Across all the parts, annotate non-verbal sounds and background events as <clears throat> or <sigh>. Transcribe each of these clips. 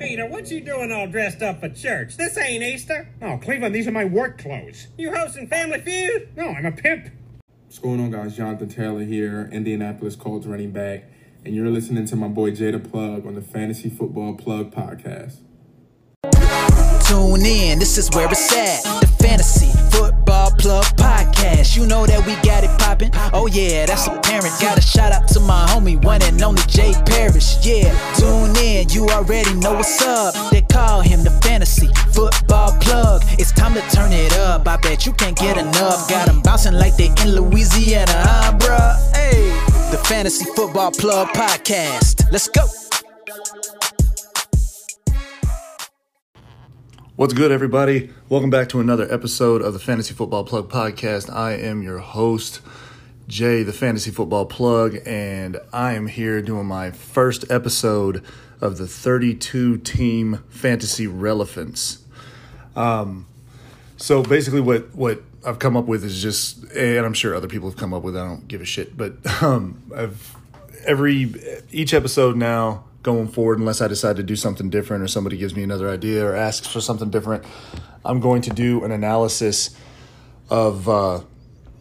Peter, what you doing all dressed up for church? This ain't Easter. Oh, Cleveland, these are my work clothes. You hosting Family Feud? No, I'm a pimp. What's going on, guys? Jonathan Taylor here, Indianapolis Colts running back, and you're listening to my boy Jay the Plug on the Fantasy Football Plug podcast. Tune in, this is where it's at. The Fantasy Football Plug Podcast. You know that we got it poppin'. Oh, yeah, that's apparent. Got a shout out to my homie, one and only Jay Parrish. Yeah, tune in, you already know what's up. They call him the Fantasy Football Plug. It's time to turn it up. I bet you can't get enough. Got them bouncing like they in Louisiana, huh, bruh? Hey, the Fantasy Football Plug Podcast. Let's go. What's good, everybody? Welcome back to another episode of the Fantasy Football Plug podcast. I am your host, Jay, the Fantasy Football Plug, and I am here doing my first episode of the 32 team fantasy relevance. Um, so basically, what what I've come up with is just, and I'm sure other people have come up with. I don't give a shit, but <laughs> um, I've every each episode now going forward, unless I decide to do something different or somebody gives me another idea or asks for something different, I'm going to do an analysis of uh,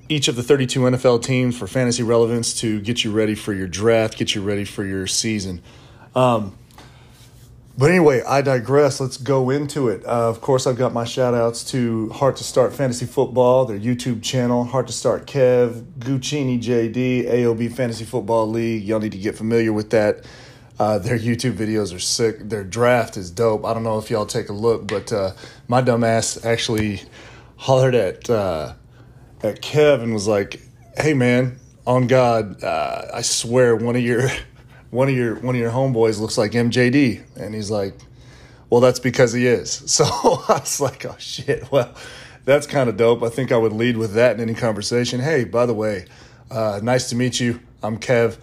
each of the 32 NFL teams for fantasy relevance to get you ready for your draft, get you ready for your season. Um, but anyway, I digress. Let's go into it. Uh, of course, I've got my shout outs to Heart to Start Fantasy Football, their YouTube channel, Heart to Start Kev, Guccini JD, AOB Fantasy Football League. Y'all need to get familiar with that. Uh, their YouTube videos are sick. Their draft is dope. I don't know if y'all take a look, but uh, my dumbass actually hollered at uh, at Kev and was like, "Hey man, on God, uh, I swear one of your <laughs> one of your one of your homeboys looks like MJD," and he's like, "Well, that's because he is." <laughs> So I was like, "Oh shit, <laughs> well." That's kind of dope. I think I would lead with that in any conversation. Hey, by the way, uh, nice to meet you. I'm Kev.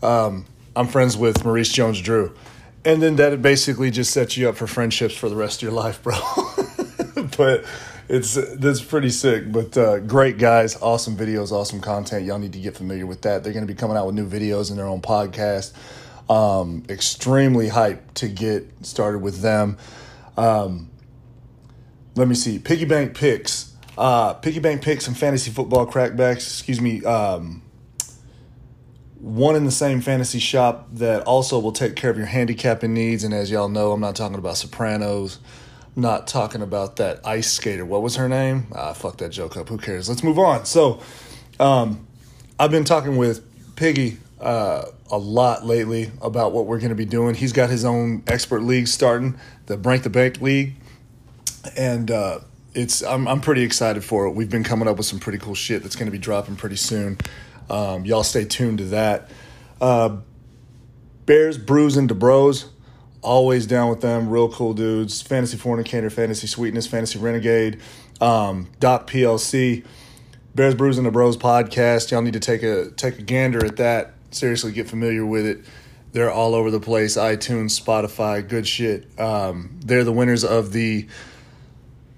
Um, I'm friends with Maurice Jones Drew. And then that basically just sets you up for friendships for the rest of your life, bro. <laughs> but it's that's pretty sick. But uh, great guys, awesome videos, awesome content. Y'all need to get familiar with that. They're going to be coming out with new videos in their own podcast. Um, extremely hyped to get started with them. Um, let me see. Piggy bank picks. Uh, piggy bank picks and fantasy football crackbacks. Excuse me. Um, one in the same fantasy shop that also will take care of your handicapping needs. And as y'all know, I'm not talking about Sopranos. I'm not talking about that ice skater. What was her name? Ah, fuck that joke up. Who cares? Let's move on. So, um, I've been talking with Piggy uh, a lot lately about what we're going to be doing. He's got his own expert league starting, the Break the Bank League, and uh, it's I'm I'm pretty excited for it. We've been coming up with some pretty cool shit that's going to be dropping pretty soon. Um, y'all stay tuned to that. Uh, Bears, Brews, and DeBros. Always down with them. Real cool dudes. Fantasy Fornicator, Fantasy Sweetness, Fantasy Renegade, um, Doc PLC, Bears, Brews, and DeBros podcast. Y'all need to take a take a gander at that. Seriously, get familiar with it. They're all over the place. iTunes, Spotify, good shit. Um, they're the winners of the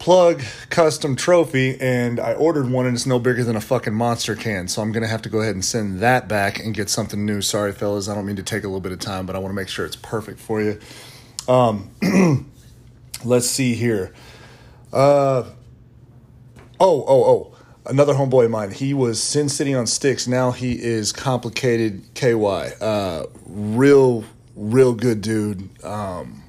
plug custom trophy and I ordered one and it's no bigger than a fucking monster can. So I'm going to have to go ahead and send that back and get something new. Sorry, fellas. I don't mean to take a little bit of time, but I want to make sure it's perfect for you. Um, <clears throat> let's see here. Uh, oh, oh, oh. Another homeboy of mine. He was Sin City on Sticks. Now he is Complicated KY. Uh, real, real good dude. Um,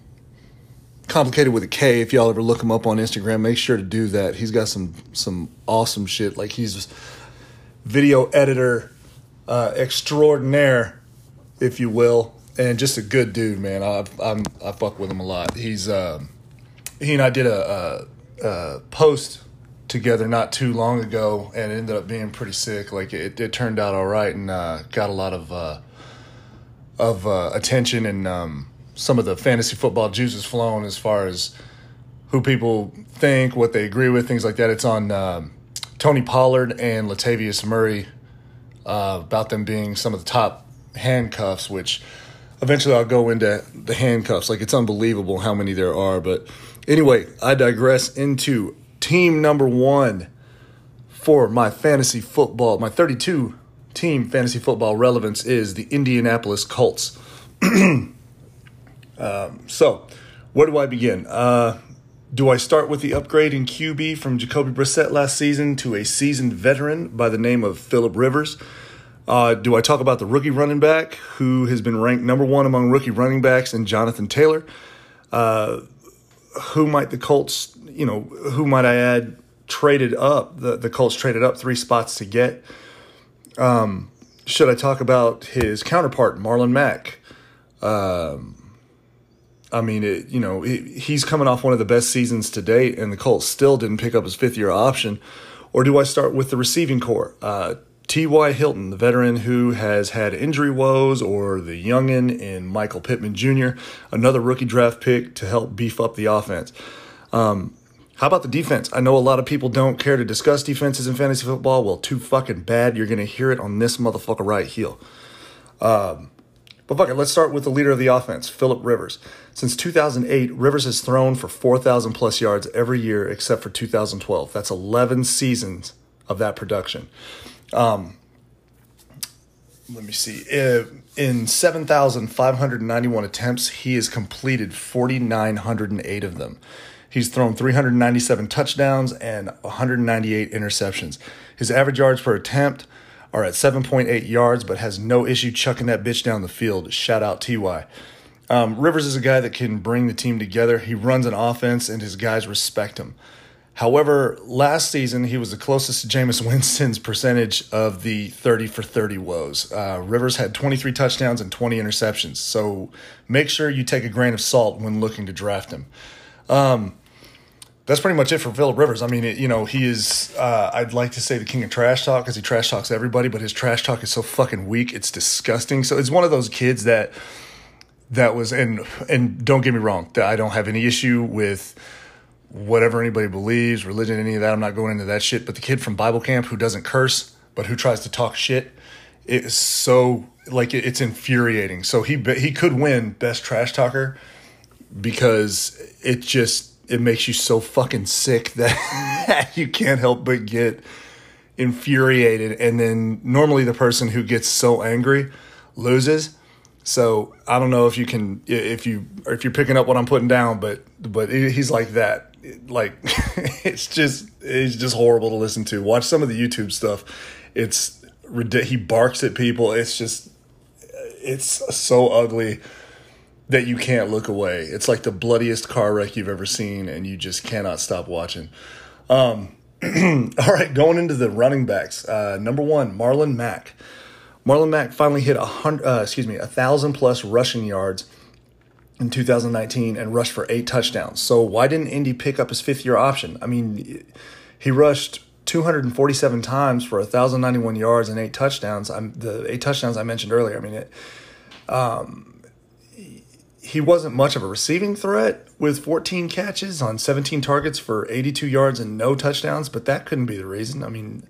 complicated with a K. If y'all ever look him up on Instagram, make sure to do that. He's got some some awesome shit. Like he's video editor uh, extraordinaire, if you will, and just a good dude, man. I I'm, I fuck with him a lot. He's um, he and I did a, a, a, post together not too long ago, and it ended up being pretty sick. Like it, it turned out all right, and uh, got a lot of uh, of uh, attention and. Um, some of the fantasy football juices flowing as far as who people think, what they agree with, things like that. It's on um, Tony Pollard and Latavius Murray uh, about them being some of the top handcuffs, which eventually I'll go into the handcuffs. Like it's unbelievable how many there are. But anyway, I digress into team number one for my fantasy football, my 32 team fantasy football relevance is the Indianapolis Colts. <clears throat> Um, so where do I begin? Uh, do I start with the upgrade in QB from Jacoby Brissett last season to a seasoned veteran by the name of Philip Rivers? Uh, do I talk about the rookie running back who has been ranked number one among rookie running backs and Jonathan Taylor? Uh, who might the Colts, you know, who might I add traded up? The, the Colts traded up three spots to get. Um, should I talk about his counterpart, Marlon Mack? Um, I mean, it, you know, he's coming off one of the best seasons to date, and the Colts still didn't pick up his fifth year option. Or do I start with the receiving corps? Uh, T.Y. Hilton, the veteran who has had injury woes, or the youngin in Michael Pittman Jr., another rookie draft pick to help beef up the offense. Um, how about the defense? I know a lot of people don't care to discuss defenses in fantasy football. Well, too fucking bad. You're going to hear it on this motherfucker right heel. Um, but fuck it, let's start with the leader of the offense, Philip Rivers. Since 2008, Rivers has thrown for 4,000 plus yards every year except for 2012. That's 11 seasons of that production. Um, let me see. In 7,591 attempts, he has completed 4,908 of them. He's thrown 397 touchdowns and 198 interceptions. His average yards per attempt are at 7.8 yards, but has no issue chucking that bitch down the field. Shout out TY. Um, Rivers is a guy that can bring the team together. He runs an offense, and his guys respect him. However, last season he was the closest to Jameis <laughs> Winston's percentage of the 30 for 30 woes. Uh, Rivers had 23 touchdowns and 20 interceptions, so make sure you take a grain of salt when looking to draft him. Um, that's pretty much it for Philip Rivers. I mean, it, you know, he is, uh, I'd like to say the king of trash talk because he trash talks everybody, but his trash talk is so fucking weak. It's disgusting. So it's one of those kids that, that was, and, and don't get me wrong, that I don't have any issue with, whatever anybody believes, religion, any of that. I'm not going into that shit. But the kid from Bible camp who doesn't curse, but who tries to talk shit, it is so like it's infuriating. So he he could win best trash talker because it just it makes you so fucking sick that <laughs> you can't help but get infuriated. And then normally the person who gets so angry loses. So I don't know if you can if you if you're picking up what I'm putting down, but but he's like that like <laughs> it's just it's just horrible to listen to. Watch some of the YouTube stuff. It's he barks at people. It's just it's so ugly that you can't look away. It's like the bloodiest car wreck you've ever seen, and you just cannot stop watching. Um, <clears throat> all right, going into the running backs. Uh, number one, Marlon Mack. Marlon Mack finally hit a hundred, uh, excuse me, a thousand plus rushing yards in 2019 and rushed for eight touchdowns. So why didn't Indy pick up his fifth year option? I mean, he rushed 247 times for 1,091 yards and eight touchdowns. I'm the eight touchdowns I mentioned earlier. I mean, it, um, he wasn't much of a receiving threat with 14 catches on 17 targets for 82 yards and no touchdowns, but that couldn't be the reason. I mean,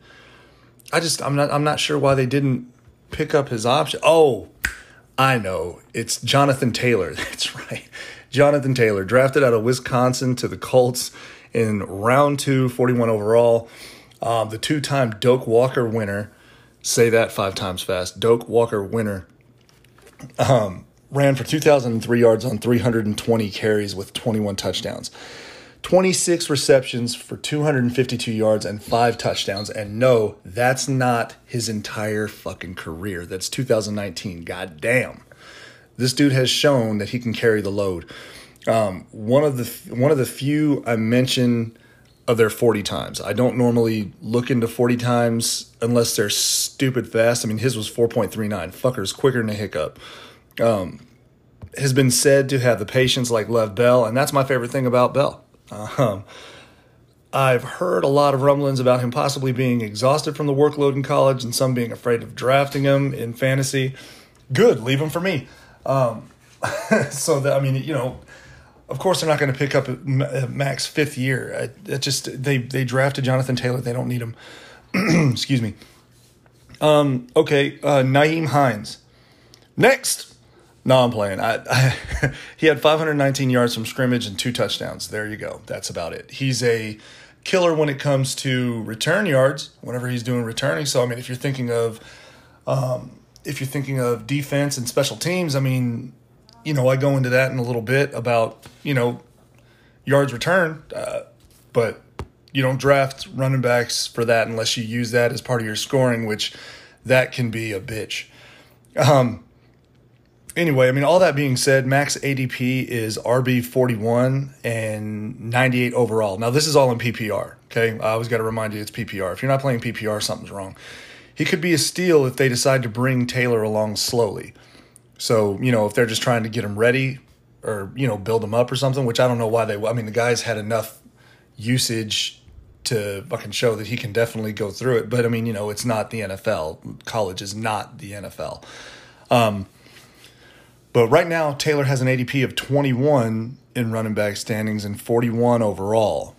I just I'm not I'm not sure why they didn't pick up his option. Oh, I know. It's Jonathan Taylor. <laughs> That's right. Jonathan Taylor, drafted out of Wisconsin to the Colts in round two, 41 overall. Um, the two time Doak Walker winner, say that five times fast, Doak Walker winner, um, ran for 2,003 yards on 320 carries with 21 touchdowns. 26 receptions for 252 yards and five touchdowns. And no, that's not his entire fucking career. That's 2019. God damn. This dude has shown that he can carry the load. Um, one of the one of the few I mention of their 40 times. I don't normally look into 40 times unless they're stupid fast. I mean, his was 4.39. Fucker's quicker than a hiccup. Um, has been said to have the patience like Le'Veon Bell, and that's my favorite thing about Bell. Um, I've heard a lot of rumblings about him possibly being exhausted from the workload in college and some being afraid of drafting him in fantasy. Good, leave him for me. Um, <laughs> so that I mean, you know, of course they're not going to pick up Mack's fifth year. It just they they drafted Jonathan Taylor. They don't need him. <clears throat> Excuse me. Um, okay, uh, Nyheim Hines. Next. No, I'm playing. I, I, <laughs> he had 519 yards from scrimmage and two touchdowns. There you go. That's about it. He's a killer when it comes to return yards. Whenever he's doing returning, so I mean, if you're thinking of, um, if you're thinking of defense and special teams, I mean, you know, I go into that in a little bit about, you know, yards return, uh, but you don't draft running backs for that unless you use that as part of your scoring, which that can be a bitch. Um, anyway, I mean, all that being said, Mack's ADP is RB 41 and 98 overall. Now, this is all in PPR, okay? I always got to remind you it's PPR. If you're not playing PPR, something's wrong. He could be a steal if they decide to bring Taylor along slowly. So, you know, if they're just trying to get him ready or, you know, build him up or something, which I don't know why they, I mean, the guy's had enough usage to fucking show that he can definitely go through it. But I mean, you know, it's not the NFL. College is not the NFL. Um, but right now, Taylor has an ADP of 21 in running back standings and 41 overall.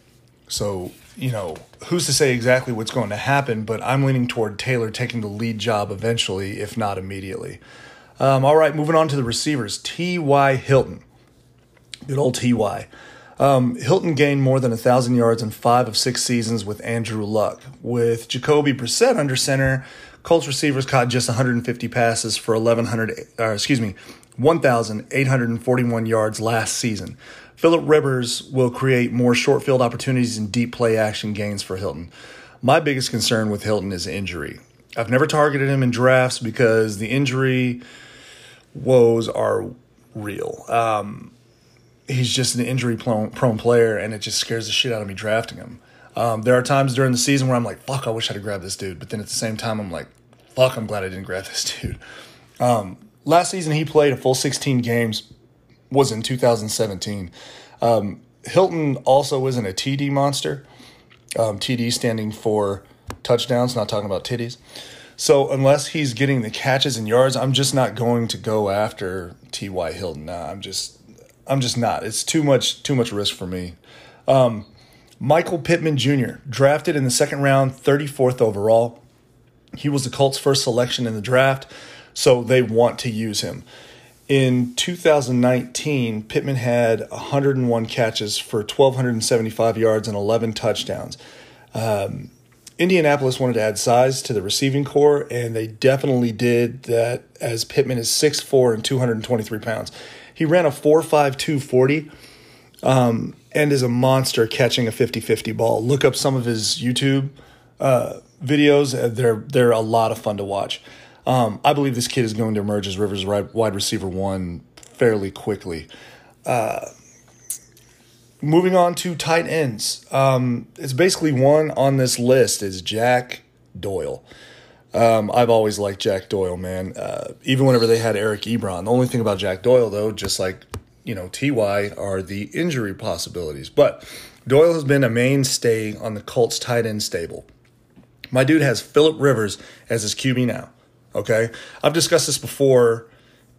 So, you know, who's to say exactly what's going to happen, but I'm leaning toward Taylor taking the lead job eventually, if not immediately. Um, all right, moving on to the receivers. T.Y. Hilton. Good old T.Y. Um, Hilton gained more than 1,000 yards in five of six seasons with Andrew Luck. With Jacoby Brissett under center, Colts receivers caught just 150 passes for 1,100, uh, excuse me, 1,841 yards last season. Philip Rivers will create more short field opportunities and deep play action gains for Hilton. My biggest concern with Hilton is injury. I've never targeted him in drafts because the injury woes are real. Um, he's just an injury prone, player, and it just scares the shit out of me drafting him. Um, there are times during the season where I'm like, fuck, I wish I'd have grabbed this dude. But then at the same time, I'm like, fuck, I'm glad I didn't grab this <laughs> dude. Um, last season, he played a full 16 games, was in 2017. Um, Hilton also isn't a TD monster. Um, TD standing for touchdowns, not talking about titties. So unless he's getting the catches and yards, I'm just not going to go after T.Y. Hilton. Nah, I'm just I'm just not. It's too much too much risk for me. Um, Michael Pittman Jr. drafted in the second round, 34th overall. He was the Colts' first selection in the draft, so they want to use him. In 2019, Pittman had 101 catches for 1,275 yards and 11 touchdowns. Um, Indianapolis wanted to add size to the receiving corps, and they definitely did that as Pittman is 6'4 and 223 pounds. He ran a 4'5, 240 um, and is a monster catching a 50 50 ball. Look up some of his YouTube uh, videos, they're, they're a lot of fun to watch. Um, I believe this kid is going to emerge as Rivers wide receiver one fairly quickly. Uh, moving on to tight ends. Um, it's basically one on this list is Jack Doyle. Um, I've always liked Jack Doyle, man. Uh, even whenever they had Eric Ebron. The only thing about Jack Doyle, though, just like you know Ty, are the injury possibilities. But Doyle has been a mainstay on the Colts tight end stable. My dude has Philip Rivers as his QB now. Okay, I've discussed this before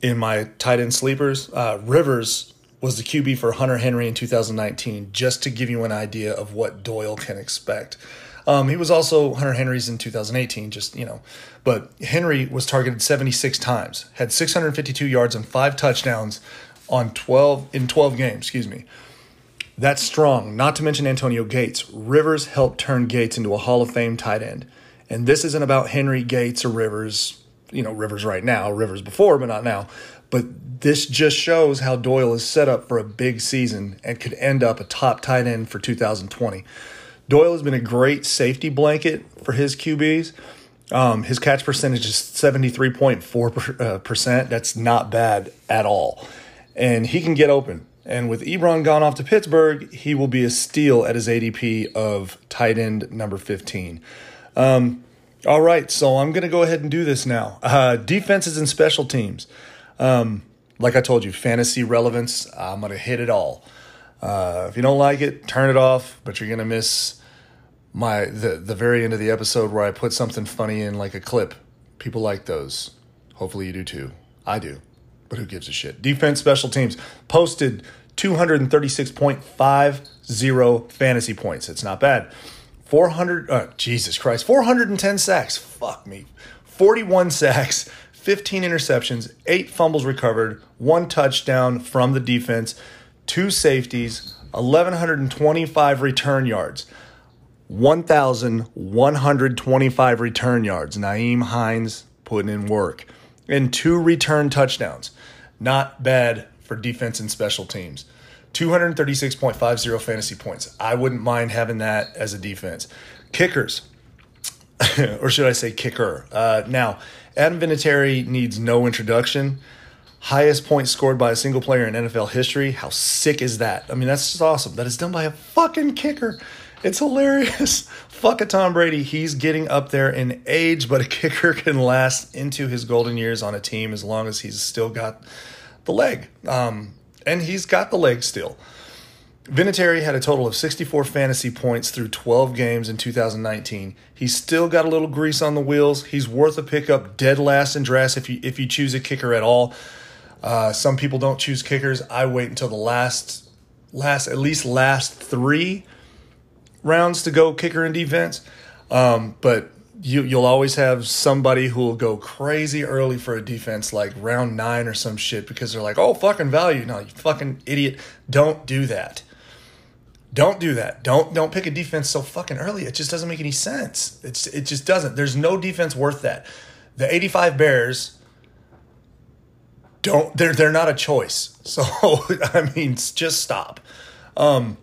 in my tight end sleepers. Uh, Rivers was the QB for Hunter Henry in 2019, just to give you an idea of what Doyle can expect. Um, he was also Hunter Henry's in 2018, just, you know. But Henry was targeted 76 times, had 652 yards and five touchdowns on 12 in 12 games, excuse me. That's strong, not to mention Antonio Gates. Rivers helped turn Gates into a Hall of Fame tight end. And this isn't about Henry Gates or Rivers, you know, Rivers right now, Rivers before, but not now. But this just shows how Doyle is set up for a big season and could end up a top tight end for 2020. Doyle has been a great safety blanket for his QBs. Um, his catch percentage is 73.4%. Uh, That's not bad at all. And he can get open. And with Ebron gone off to Pittsburgh, he will be a steal at his ADP of tight end number 15. Um, all right, so I'm going to go ahead and do this now. Uh, defenses and special teams. Um, like I told you, fantasy relevance, I'm going to hit it all. Uh, if you don't like it, turn it off, but you're going to miss my the, the very end of the episode where I put something funny in like a clip. People like those. Hopefully you do too. I do. But who gives a shit? Defense special teams posted 236.50 fantasy points. It's not bad. 400 uh, Jesus Christ, 410 sacks. Fuck me. 41 sacks, 15 interceptions, eight fumbles recovered, one touchdown from the defense, two safeties, 1,125 return yards, 1,125 return yards. Nyheim Hines putting in work, and two return touchdowns. Not bad for defense and special teams. 236.50 fantasy points. I wouldn't mind having that as a defense. Kickers, <laughs> or should I say kicker? Uh, now, Adam Vinatieri needs no introduction. Highest points scored by a single player in NFL history. How sick is that? I mean, that's just awesome. That is done by a fucking kicker. It's hilarious. <laughs> Fuck a Tom Brady. He's getting up there in age, but a kicker <laughs> can last into his golden years on a team as long as he's still got the leg. Um, and he's got the legs still. Vinatieri had a total of 64 fantasy points through 12 games in 2019. He's still got a little grease on the wheels. He's worth a pickup dead last in drafts if you if you choose a kicker at all. Uh, some people don't choose kickers. I wait until the last last at least last three rounds to go kicker and defense. Um, but you you'll always have somebody who will go crazy early for a defense like round nine or some shit because they're like, oh fucking value. No, you fucking idiot. Don't do that. Don't do that. Don't don't pick a defense so fucking early. It just doesn't make any sense. It's it just doesn't. There's no defense worth that. The 85 Bears don't they're they're not a choice. <laughs> So I mean, just stop. Um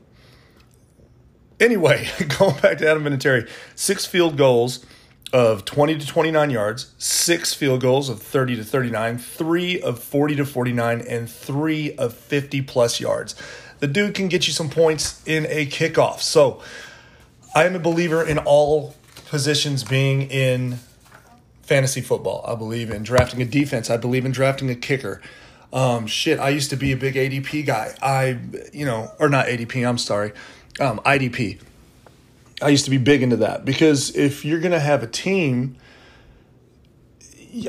anyway, <laughs> going back to Adam Vinatieri, six field goals of 20 to 29 yards, six field goals of 30 to 39, three of 40 to 49, and three of 50 plus yards. The dude can get you some points in a kickoff. So I am a believer in all positions being in fantasy football. I believe in drafting a defense. I believe in drafting a kicker. Um, shit, I used to be a big ADP guy. I, you know, or not ADP, I'm sorry, um, IDP. I used to be big into that because if you're going to have a team,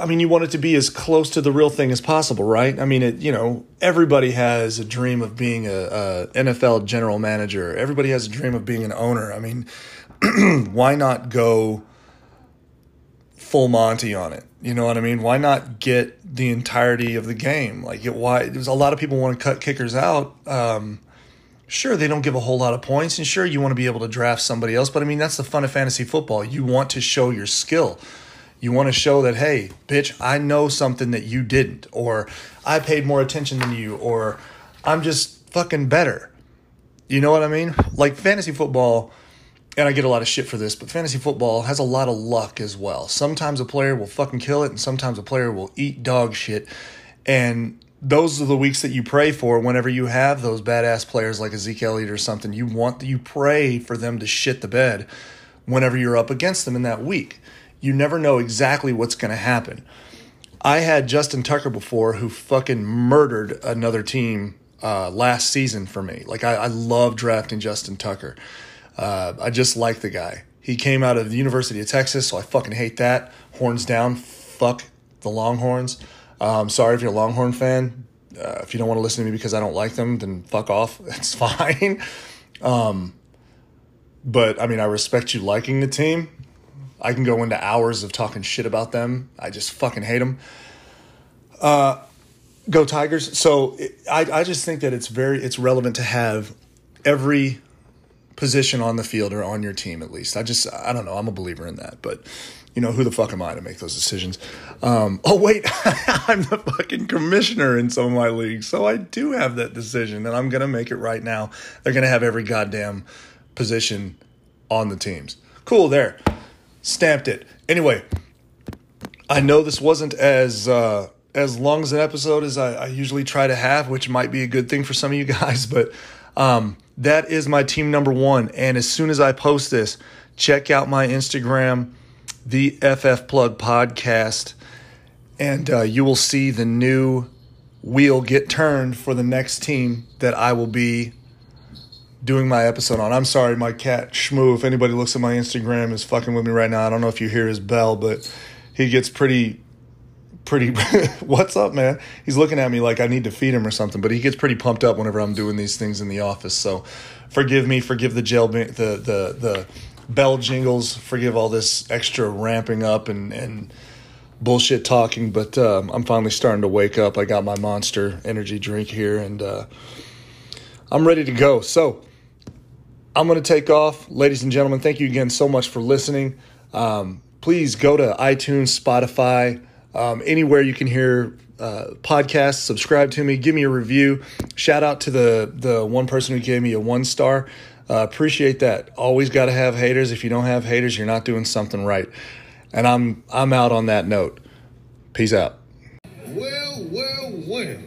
I mean, you want it to be as close to the real thing as possible, right? I mean, it, you know, everybody has a dream of being a, a NFL general manager. Everybody has a dream of being an owner. I mean, <clears throat> why not go full Monty on it? You know what I mean? Why not get the entirety of the game? Like, it, why? There's a lot of people want to cut kickers out. Um, sure they don't give a whole lot of points and sure you want to be able to draft somebody else but i mean that's the fun of fantasy football. You want to show your skill. You want to show that hey bitch i know something that you didn't or i paid more attention than you or i'm just fucking better. You know what i mean? Like fantasy football and i get a lot of shit for this but fantasy football has a lot of luck as well. Sometimes a player will fucking kill it and sometimes a player will eat dog shit and those are the weeks that you pray for whenever you have those badass players like Ezekiel Elliott or something. You want you pray for them to shit the bed whenever you're up against them in that week. You never know exactly what's going to happen. I had Justin Tucker before who fucking murdered another team uh, last season for me. Like I, I love drafting Justin Tucker. Uh, I just like the guy. He came out of the University of Texas, so I fucking hate that. Horns down, fuck the Longhorns. Um, sorry if you're a Longhorn fan. Uh, if you don't want to listen to me because I don't like them, then fuck off. <laughs> It's fine. Um, but I mean, I respect you liking the team. I can go into hours of talking shit about them. I just fucking hate them. Uh, go Tigers. So it, I, I just think that it's very it's relevant to have every position on the field or on your team at least. I just I don't know. I'm a believer in that, but you know, who the fuck am I to make those decisions? Um, <laughs> oh, wait, <laughs> I'm the fucking commissioner in some of my leagues. So I do have that decision, and I'm to make it right now. They're to have every goddamn position on the teams. Cool, there. Stamped it. Anyway, I know this wasn't as. Uh, as long as an episode as I, I, usually try to have, which might be a good thing for some of you guys, <laughs> but um, that is my team number one. And as soon as I post this, check out my Instagram the FF Plug podcast, and uh, you will see the new wheel get turned for the next team that I will be doing my episode on. I'm sorry, my cat Shmoo. If anybody looks at my Instagram, is fucking with me right now. I don't know if you hear his bell, but he gets pretty, pretty. <laughs> What's up, man? He's looking at me like I need to feed him or something. But he gets pretty pumped up whenever I'm doing these things in the office. So, forgive me, forgive the jail the the the bell jingles. Forgive all this extra ramping up and, and bullshit talking, but uh, I'm finally starting to wake up. I got my monster energy drink here and uh, I'm ready to go. So I'm going to take off. Ladies and gentlemen, thank you again so much for listening. Um, please go to iTunes, Spotify, um, anywhere you can hear uh, podcast. Subscribe to me. Give me a review. Shout out to the the one person who gave me a one star. Uh, appreciate that. Always got to have haters. If you don't have haters, you're not doing something right. And I'm I'm out on that note. Peace out. Well, well, well.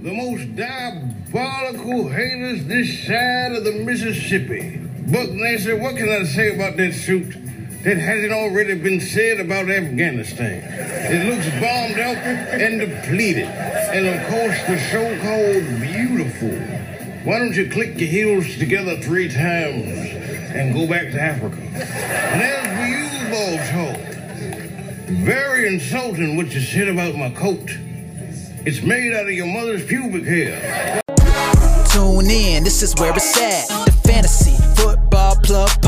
The most diabolical haters this side of the Mississippi. Buck Nasty, what can I say about that suit that hasn't already been said about Afghanistan? It looks bombed out and depleted. And of course, the so-called beautiful. Why don't you click your heels together three times and go back to Africa? And as for you, Balto, very insulting what you said about my coat. It's made out of your mother's pubic hair. Tune in, this is where it's at. The Fantasy Football Plug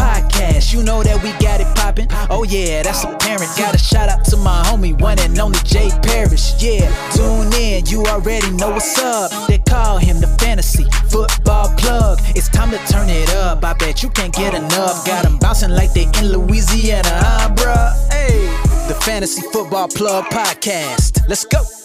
You know that we got it poppin'. Oh, yeah, that's apparent. Got a shout out to my homie, one and only Jay Parrish. Yeah, tune in, you already know what's up. They call him the Fantasy Football Plug. It's time to turn it up. I bet you can't get enough. Got them bouncing like they in Louisiana, huh, bruh? Hey, the Fantasy Football Plug Podcast. Let's go.